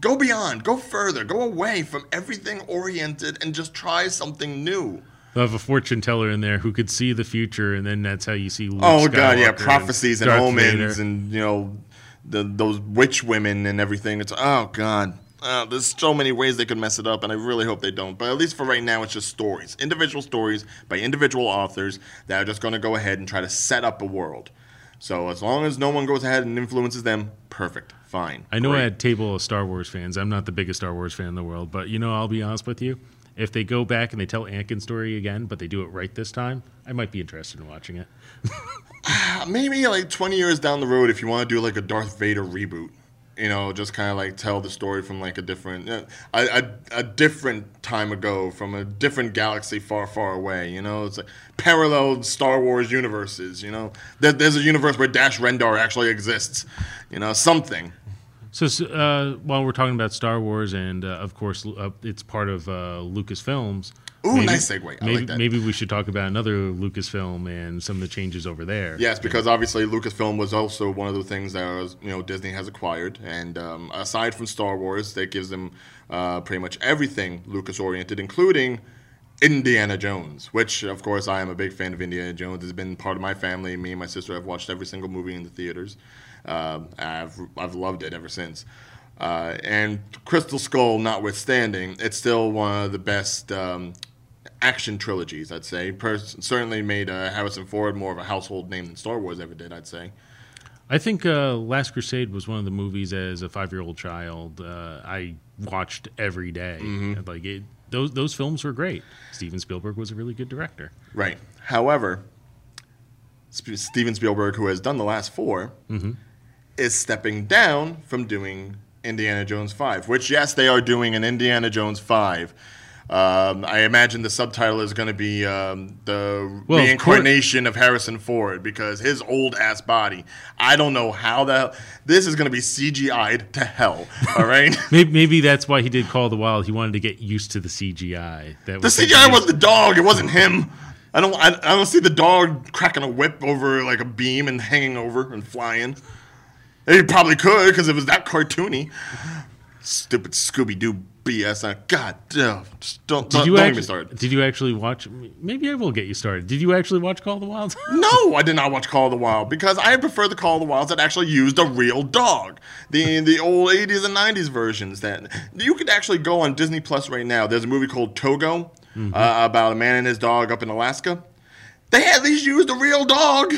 go beyond, go further, go away from everything oriented, and just try something new. they'll have a fortune teller in there who could see the future, and then that's how you see. Luke Oh god, yeah, prophecies and, Darth omens Vader. and you know the those witch women and everything. It's oh god. Uh, there's so many ways they could mess it up, and I really hope they don't. But at least for right now, it's just stories, individual stories by individual authors that are just going to go ahead and try to set up a world. So as long as no one goes ahead and influences them, perfect, fine. I know great. I had table of Star Wars fans. I'm not the biggest Star Wars fan in the world, but you know, I'll be honest with you. If they go back and they tell Anakin's story again, but they do it right this time, I might be interested in watching it. Uh, maybe like 20 years down the road, if you want to do like a Darth Vader reboot, you know, just kind of like tell the story from like a different, uh, a, a, a different time ago, from a different galaxy far, far away. You know, it's like parallel Star Wars universes. You know, there, there's a universe where Dash Rendar actually exists. You know, something. So, uh, while we're talking about Star Wars, and uh, of course, uh, it's part of uh, Lucasfilms. Ooh, maybe- nice segue. I maybe, like that. maybe we should talk about another Lucasfilm and some of the changes over there. Yes, because obviously Lucasfilm was also one of the things that was, you know Disney has acquired, and um, aside from Star Wars, that gives them uh, pretty much everything Lucas oriented, including Indiana Jones, which of course I am a big fan of Indiana Jones. It's been part of my family. Me and my sister have watched every single movie in the theaters. Um I've I've loved it ever since. Uh, and Crystal Skull, notwithstanding, it's still one of the best um, action trilogies, I'd say. Pers- certainly made uh, Harrison Ford more of a household name than Star Wars ever did, I'd say. I think uh, Last Crusade was one of the movies as a five-year-old child uh, I watched every day. Mm-hmm. Like it, those those films were great. Steven Spielberg was a really good director. Right. However, Sp- Steven Spielberg, who has done the last 4 is stepping down from doing Indiana Jones 5, which, yes, they are doing an Indiana Jones 5. Um, I imagine the subtitle is going to be um, the Well, of reincarnation of Harrison Ford because his old ass body. I don't know how the hell. This is going to be CGI'd to hell. All right. Maybe, maybe that's why he did Call of the Wild. He wanted to get used to the CGI. That The was CGI was the dog. It wasn't him. I don't. I, I don't see the dog cracking a whip over like a beam and hanging over and flying. He probably could because it was that cartoony. Stupid Scooby Doo BS. God, damn. Just don't. Did don't, you don't actually? get me started. Did you actually watch? Maybe I will get you started. Did you actually watch Call of the Wild? No, I did not watch Call of the Wild because I prefer the Call of the Wilds that actually used a real dog. The the old 80s and 90s versions that you could actually go on Disney Plus right now. There's a movie called Togo uh, about a man and his dog up in Alaska. They at least used a real dog.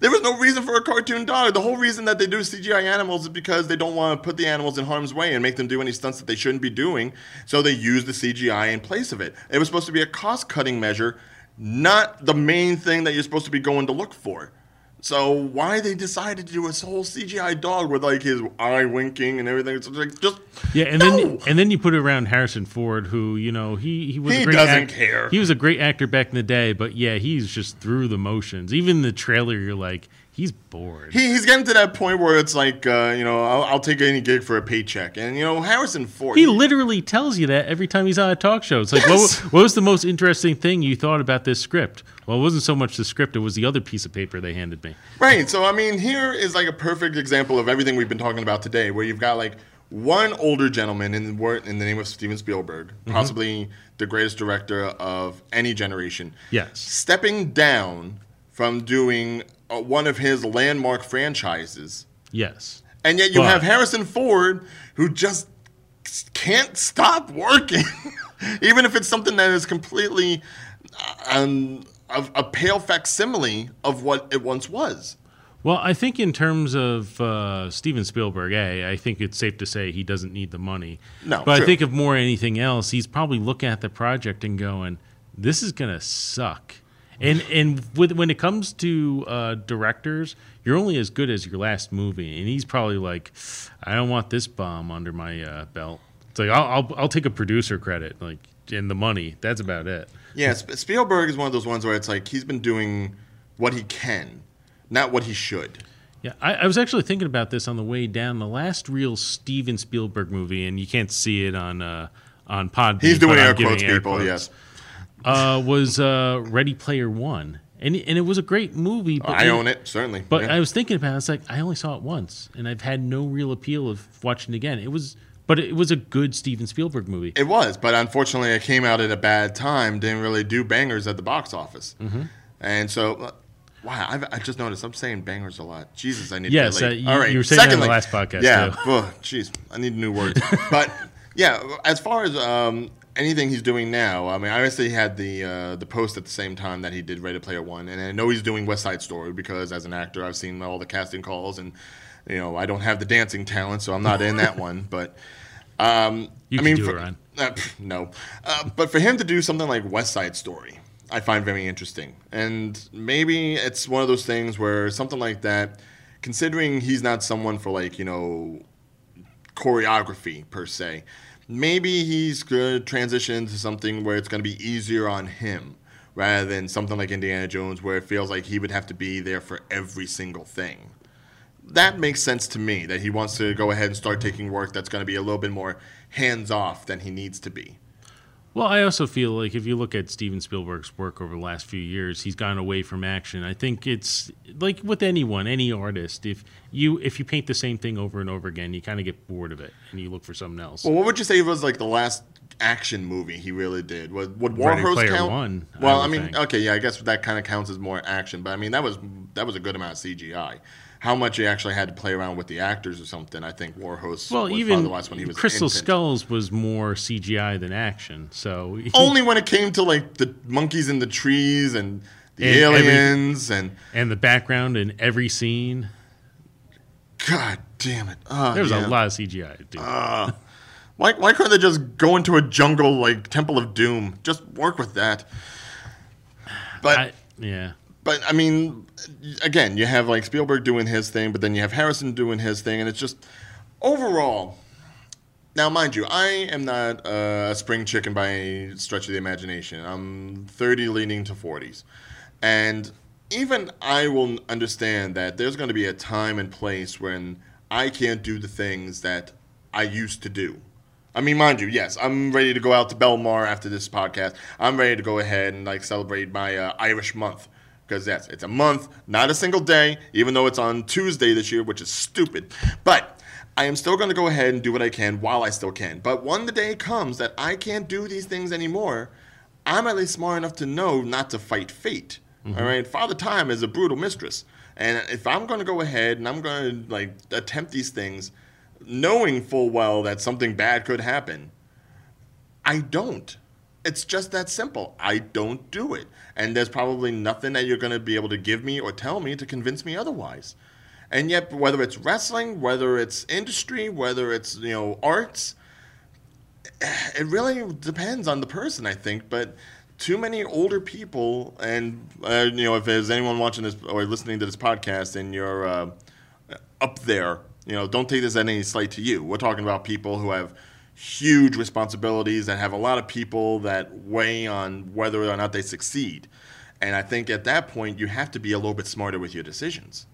There was no reason for a cartoon dog. The whole reason that they do CGI animals is because they don't want to put the animals in harm's way and make them do any stunts that they shouldn't be doing. So they use the CGI in place of it. It was supposed to be a cost cutting measure, not the main thing that you're supposed to be going to look for. So why they decided to do a whole CGI dog with like his eye winking and everything? It's like just Yeah, and no! then and then you put it around Harrison Ford, who you know he he was He a great doesn't act- care. He was a great actor back in the day, but yeah, he's just through the motions. Even the trailer, you're like, he's bored. he, he's getting to that point where it's like uh, you know I'll, I'll take any gig for a paycheck, and you know Harrison Ford. He literally tells you that every time he's on a talk show. It's like, Yes. what, what was the most interesting thing you thought about this script? Well, it wasn't so much the script; it was the other piece of paper they handed me. Right. So I mean, here is like a perfect example of everything we've been talking about today, where you've got like one older gentleman in the in the name of Steven Spielberg, possibly the greatest director of any generation. Yes. Stepping down from doing uh, one of his landmark franchises, Yes. and yet you But- have Harrison Ford, who just can't stop working, even if it's something that is completely um, a, a pale facsimile of what it once was. Well, I think in terms of uh, Steven Spielberg, a, I think it's safe to say he doesn't need the money. No, but true. I think if more anything else, he's probably looking at the project and going, "This is gonna suck." And and with, when it comes to uh, directors, you're only as good as your last movie. And he's probably like, "I don't want this bomb under my uh, belt." It's like I'll, I'll I'll take a producer credit, like and the money. That's about it. Yeah, Spielberg is one of those ones where it's like he's been doing what he can, not what he should. Yeah, I, I was actually thinking about this on the way down. The last real Steven Spielberg movie, and you can't see it on uh, on Pod. He's doing air quotes, people. Yes, uh, was uh, Ready Player One, and and it was a great movie. But I it- own it certainly. But yeah. I was thinking about it. It's like I only saw it once, and I've had no real appeal of watching it again. It was, but it was a good Steven Spielberg movie. it was, but unfortunately, it came out at a bad time. Didn't really do bangers at the box office, Mm-hmm. and so. uh, Wow, I've, I just noticed I'm saying bangers a lot. Jesus, I need Yes, to get uh, you- All right, you were saying that on the last podcast, Yeah, jeez, I need new words. but Yeah, as far as um, anything he's doing now, I mean, obviously he had the uh, the post at the same time that he did Ready Player One, and I know he's doing West Side Story because as an actor, I've seen all the casting calls, and you know, I don't have the dancing talent, so I'm not in that one. But um, You I mean, do for, it, Ron. uh, no, uh, but for him to do something like West Side Story, I find very interesting, and maybe it's one of those things where something like that, considering he's not someone for like you know choreography per se. Maybe he's going to transition to something where it's going to be easier on him rather than something like Indiana Jones where it feels like he would have to be there for every single thing. That makes sense to me that he wants to go ahead and start taking work that's going to be a little bit more hands off than he needs to be. Well, I also feel like if you look at Steven Spielberg's work over the last few years, he's gone away from action. I think it's like with anyone, any artist. If you if you paint the same thing over and over again, you kind of get bored of it and you look for something else. Well, what would you say was like the last action movie he really did? Would, would War Ready Horse Player count? One, Well, I, would mean, think. okay, yeah, I guess that kind of counts as more action, but I mean, that was that was a good amount of CGI. How much he actually had to play around with the actors or something? I think War Horse well, was even probably the he was Crystal infant. Skulls was more CGI than action. So Only when it came to like the monkeys in the trees and the And every- aliens and and the background in every scene, God damn it! Oh, there was yeah. a lot of CGI. Dude. Ah. Why, why couldn't they just go into a jungle like Temple of Doom? Just work with that. But I, yeah. But I mean, again, you have like Spielberg doing his thing, but then you have Harrison doing his thing, and it's just overall. Now, mind you, I am not a spring chicken by any stretch of the imagination. I'm 30 leaning to 40s. And even I will understand that there's going to be a time and place when I can't do the things that I used to do. I mean, mind you, yes, I'm ready to go out to Belmar after this podcast. I'm ready to go ahead and like celebrate my uh, Irish month because yes, it's a month, not a single day. Even though it's on Tuesday this year, which is stupid, but I am still going to go ahead and do what I can while I still can. But when the day comes that I can't do these things anymore, I'm at least smart enough to know not to fight fate. Mm-hmm. all right, Father Time is a brutal mistress, and if I'm going to go ahead and I'm going to like attempt these things, knowing full well that something bad could happen, I don't. It's just that simple. I don't do it. And there's probably nothing that you're going to be able to give me or tell me to convince me otherwise. And yet, whether it's wrestling, whether it's industry, whether it's, you know, arts, it really depends on the person, I think. But too many older people, and, uh, you know, if there's anyone watching this or listening to this podcast and you're uh, up there, you know, don't take this as any slight to you. We're talking about people who have huge responsibilities that have a lot of people that weigh on whether or not they succeed. And I think at that point, you have to be a little bit smarter with your decisions.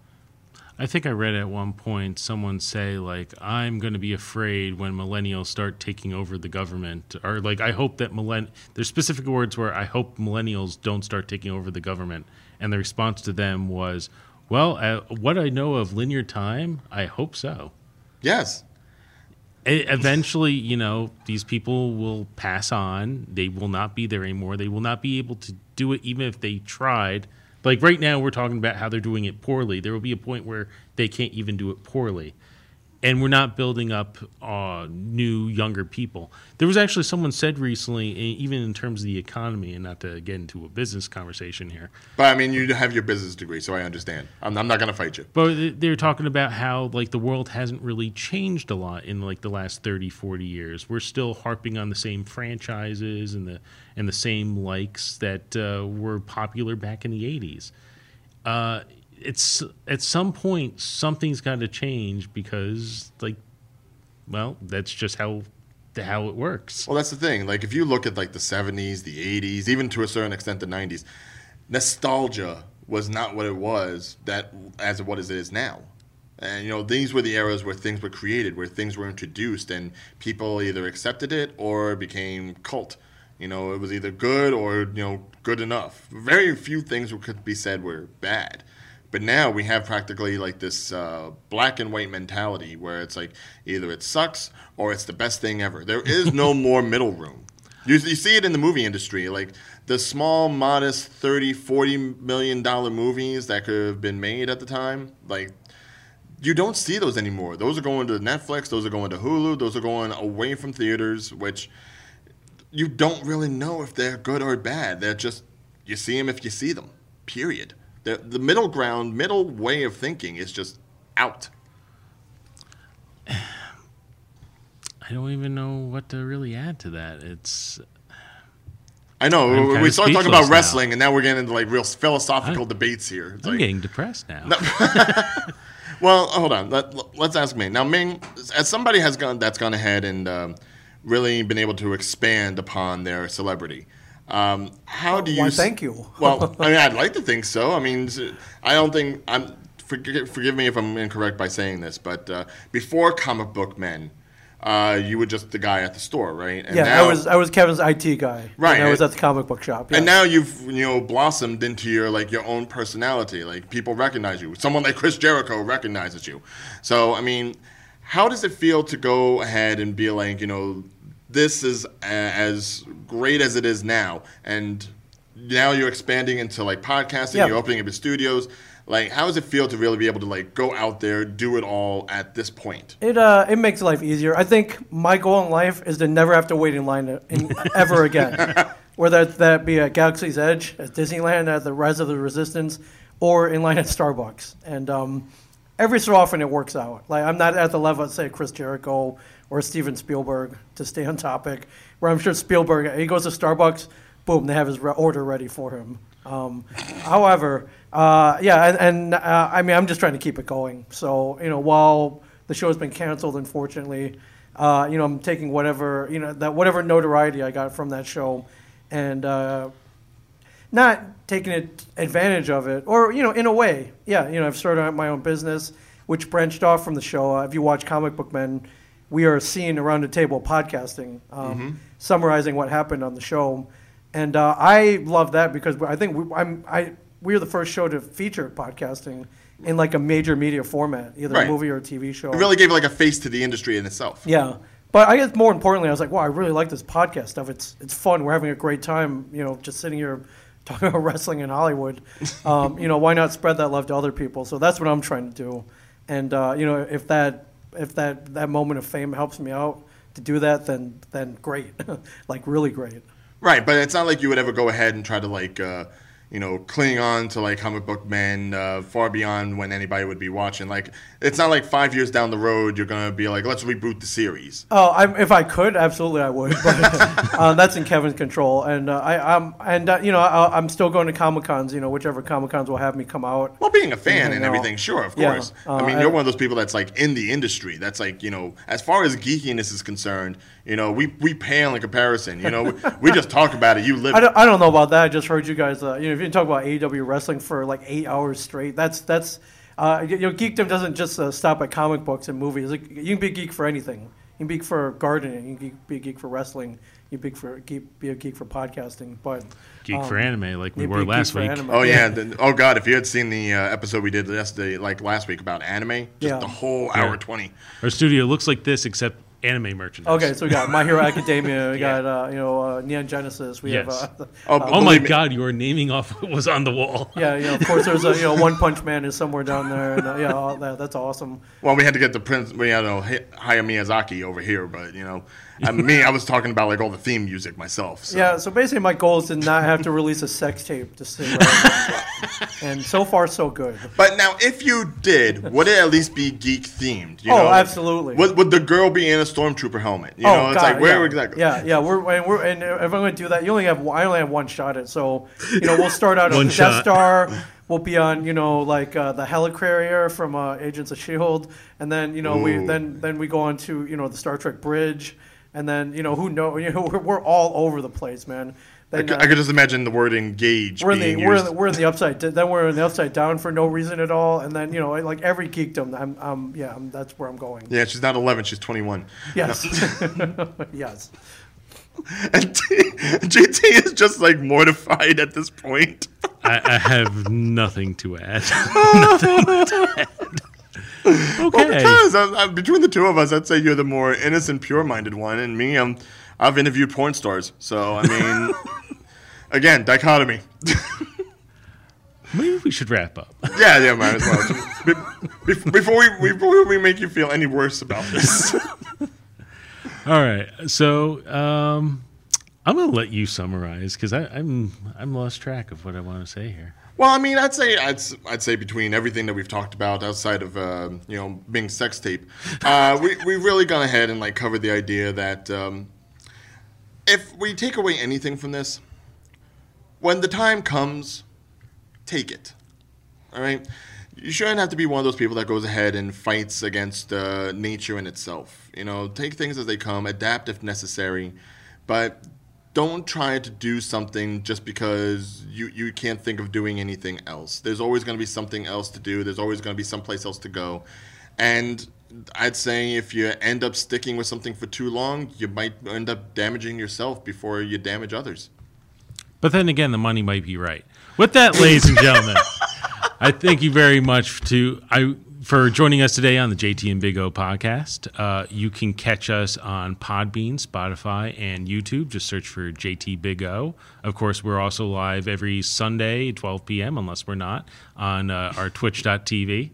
I think I read at one point someone say like I'm going to be afraid when millennials start taking over the government or like I hope that millenn there's specific words where I hope millennials don't start taking over the government and the response to them was well uh, what I know of linear time I hope so. Yes. Eventually, you know, these people will pass on. They will not be there anymore. They will not be able to do it even if they tried. Like right now, we're talking about how they're doing it poorly. There will be a point where they can't even do it poorly. And we're not building up uh, new, younger people. There was actually someone said recently, even in terms of the economy, and not to get into a business conversation here, But I mean, you have your business degree, so I understand. I'm, I'm not going to fight you. But they're talking about how like the world hasn't really changed a lot in like the last 30, 40 years. We're still harping on the same franchises and the and the same likes that uh, were popular back in the 80s. Uh, it's at some point something's got to change because like well, that's just how how it works. Well, that's the thing. Like, if you look at like the '70s, the '80s, even to a certain extent the '90s, nostalgia was not what it was that as what it is now. And you know, these were the eras where things were created, where things were introduced, and people either accepted it or became cult. You know, it was either good or you know good enough. Very few things could be said were bad. But now we have practically like this uh, black and white mentality where it's like either it sucks or it's the best thing ever. There is no more middle room. You, you see it in the movie industry, like the small, modest 30, 40 million dollar movies that could have been made at the time. Like you don't see those anymore. Those are going to Netflix. Those are going to Hulu. Those are going away from theaters, which you don't really know if they're good or bad. They're just you see them if you see them. Period. The the middle ground, middle way of thinking is just out. I don't even know what to really add to that. It's I know we- started talking about now. wrestling, and now we're getting into like real philosophical I'm- debates here. It's I'm like- getting depressed now. Well, hold on. Let, us ask Ming. Now, Ming, as somebody has gone that's gone ahead and um, really been able to expand upon their celebrity, um, how do you? Why, thank you. well, I mean, I'd like to think so. I mean, I don't think I'm. Forgive, forgive me if I'm incorrect by saying this, but uh, before comic book men, uh, you were just the guy at the store, right? And Yeah, now- I was I was Kevin's IT guy. Right, And I was at the comic book shop. And now you've you know blossomed into your like your own personality. Like people recognize you. Someone like Chris Jericho recognizes you. So I mean, how does it feel to go ahead and be like you know this is as great as it is now, and now you're expanding into like podcasting. Yeah. You're opening up your studios. Like, how does it feel to really be able to like go out there, do it all at this point? It uh it makes life easier. I think my goal in life is to never have to wait in line in, ever again. Whether that be at Galaxy's Edge, at Disneyland, at the Rise of the Resistance, or in line at Starbucks. And um, every so often it works out. Like I'm not at the level of say Chris Jericho or Steven Spielberg to stay on topic. Where I'm sure Spielberg he goes to Starbucks, boom, they have his re- order ready for him. Um, however, uh, yeah, and, and uh, I mean, I'm just trying to keep it going. So, you know, while the show's been canceled, unfortunately, uh, you know, I'm taking whatever, you know, that whatever notoriety I got from that show, and uh, not taking advantage of it, or you know, in a way, yeah, you know, I've started my own business, which branched off from the show. Uh, if you watch Comic Book Men, we are seen around the table podcasting, um, summarizing what happened on the show, and uh, I love that because I think we, I'm I we're the first show to feature podcasting in like a major media format, either Right. a movie or a TV show. It really gave like a face to the industry in itself. Yeah. But I guess more importantly, I was like, wow, I really like this podcast stuff. It's it's fun. We're having a great time, you know, just sitting here talking about wrestling in Hollywood. Um, you know, why not spread that love to other people? So that's what I'm trying to do. And uh, you know, if that if that that moment of fame helps me out to do that, then then great, like really great. Right, but it's not like you would ever go ahead and try to like, uh, you know, cling on to like comic book men uh, far beyond when anybody would be watching. Like, it's not like five years down the road you're gonna be like, let's reboot the series. Oh, I, if I could, absolutely I would. But uh, that's in Kevin's control, and uh, I, I'm and uh, you know I, I'm still going to comic cons. You know, whichever comic cons will have me come out. Well, being a fan and everything, sure, of course. uh, I mean, you're one of those people that's like in the industry. That's like, you know, as far as geekiness is concerned, you know, we we pale in comparison. You know, we, we just talk about it. You live. I don't, I don't know about that. I just heard you guys. Uh, you know, if you talk about AEW wrestling for like eight hours straight, that's that's. Uh, you know, geekdom doesn't just uh, stop at comic books and movies. Like, you can be a geek for anything. You can be geek for gardening. You can geek- be a geek for wrestling. You can be, for, geek, be a geek for podcasting. But Geek um, for anime, like we were last week. anime. Oh yeah. the- oh god, if you had seen the uh, episode we did yesterday, like last week about anime, just Yeah. the whole hour Yeah. twenty. Our studio looks like this, except anime merchandise. Okay, so we got My Hero Academia. We Yeah. got uh, you know uh, Neon Genesis. We Yes. have uh, Oh, Oh my me- God! You are naming off what was on the wall. yeah, you know, of course there's a you know One Punch Man is somewhere down there, and uh, yeah, all that, that's awesome. Well, we had to get the prince. We had to Hayao Miyazaki over here, but you know, I, me, I was talking about like all the theme music myself. So. Yeah, so basically my goal is to not have to release a sex tape to sing. Right and so far so good. But now, if you did, would it at least be geek themed? You Oh, know? absolutely. Would, would the girl be in a stormtrooper helmet? You oh, know, it's God, like where yeah. exactly? Yeah, yeah. We're and we're and if I'm going to do that, you only have one- I only have one shot at. it. So you know, we'll start out One on the Death shot. Star. We'll be on you know like uh, the helicarrier from uh, Agents of Shield, and then you know we then then we go on to you know the Star Trek bridge, and then you know who know you know we're, we're all over the place, man. I, Then, could, uh, I could just imagine the word engage we're in being the we're in used. the, we're in the upside then we're in the upside down for no reason at all, and then you know like every geekdom. I'm, I'm yeah, I'm, that's where I'm going. yeah, she's not 11, she's 21. Yes, yes. And JT is just like mortified at this point. I, I have nothing to add. nothing to add. Well, Okay. because uh, uh, between the two of us, I'd say you're the more innocent, pure-minded one, and me, I'm, I've interviewed porn stars. So I mean, again, dichotomy. Maybe we should wrap up. Yeah, yeah, might as well. Be- be- before we before we make you feel any worse about this. All right. So um, I'm going to let you summarize because I'm I'm lost track of what I want to say here. Well, I mean, I'd say I'd, I'd say between everything that we've talked about outside of uh, you know being sex tape, uh, we we've really gone ahead and like covered the idea that um, if we take away anything from this, when the time comes, take it. All right. You shouldn't have to be one of those people that goes ahead and fights against uh, nature in itself. You know, take things as they come, adapt if necessary, but don't try to do something just because you, you can't think of doing anything else. There's always going to be something else to do. There's always going to be someplace else to go. And I'd say if you end up sticking with something for too long, you might end up damaging yourself before you damage others. But then again, the money might be right. With that, ladies and gentlemen, I thank you very much to I for joining us today on the JT and Big O podcast. Uh, you can catch us on Podbean, Spotify, and YouTube. Just search for JT Big O. Of course, we're also live every Sunday, 12 p.m., unless we're not, on uh, our Twitch.tv.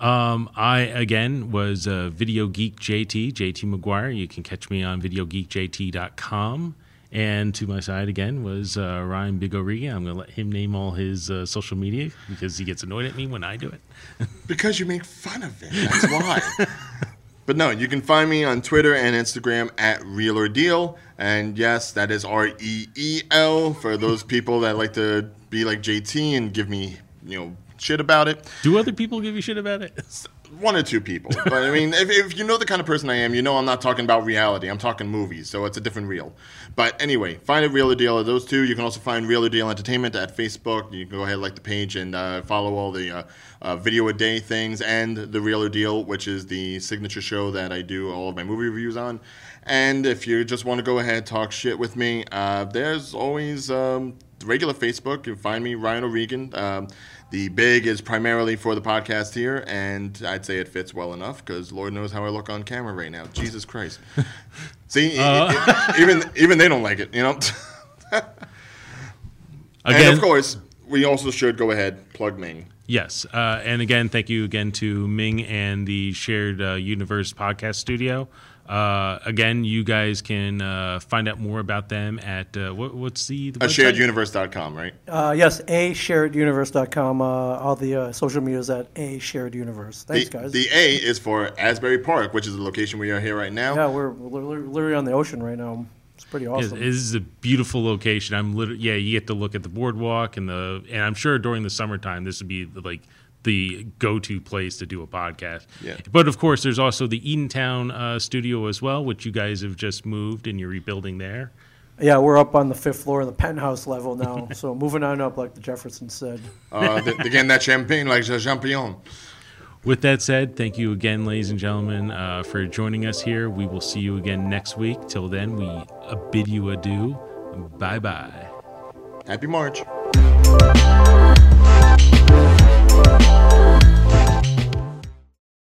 Um, I again was uh, Video Geek JT, JT McGuire. You can catch me on VideoGeekJT.com. And to my side again was uh, Ryan Big O'Regan. I'm going to let him name all his uh, social media because he gets annoyed at me when I do it. Because you make fun of it. That's why. but no, you can find me on Twitter and Instagram at Reel or Deal. And yes, that is R E E L for those people that like to be like JT and give me, you know, shit about it. Do other people give you shit about it? One or two people. But I mean, if, if you know the kind of person I am, you know I'm not talking about reality. I'm talking movies. So it's a different reel. But anyway, find a Reel or Deal of those two. You can also find Reel or Deal Entertainment at Facebook. You can go ahead like the page and uh, follow all the uh, uh, video a day things and the Reel or Deal, which is the signature show that I do all of my movie reviews on. And if you just want to go ahead talk shit with me, uh, there's always um, regular Facebook. You can find me, Ryan O'Regan. Um, the big is primarily for the podcast here, and I'd say it fits well enough because Lord knows how I look on camera right now. Jesus Christ! See, e- e- even even they don't like it, you know. and of course, we also should go ahead plug Ming. yes. Uh, and again, thank you again to Ming and the Shared uh, Universe podcast studio. Uh, again, you guys can uh, find out more about them at uh, what, what's the, the Uh, website? shareduniverse.com, right? Uh, yes, a shareduniverse.com. Uh, all the uh, social media is at a shared universe. Thanks, the, guys. the A is for Asbury Park, which is the location we are here right now. yeah, we're literally literally on the ocean right now. It's pretty It- awesome. It is a beautiful location. I'm literally yeah. You get to look at the boardwalk and the and I'm sure during the summertime this would be like the go-to place to do a podcast. Yeah. But of course, there's also the Eatontown uh, studio as well, which you guys have just moved and you're rebuilding there. yeah, we're up on the fifth floor in the penthouse level now. so moving on up, like the Jefferson said. Uh, th- again, that champagne like the champion. With that said, thank you again, ladies and gentlemen, uh, for joining us here. We will see you again next week. Till then, we uh, bid you adieu. Bye bye. Happy March.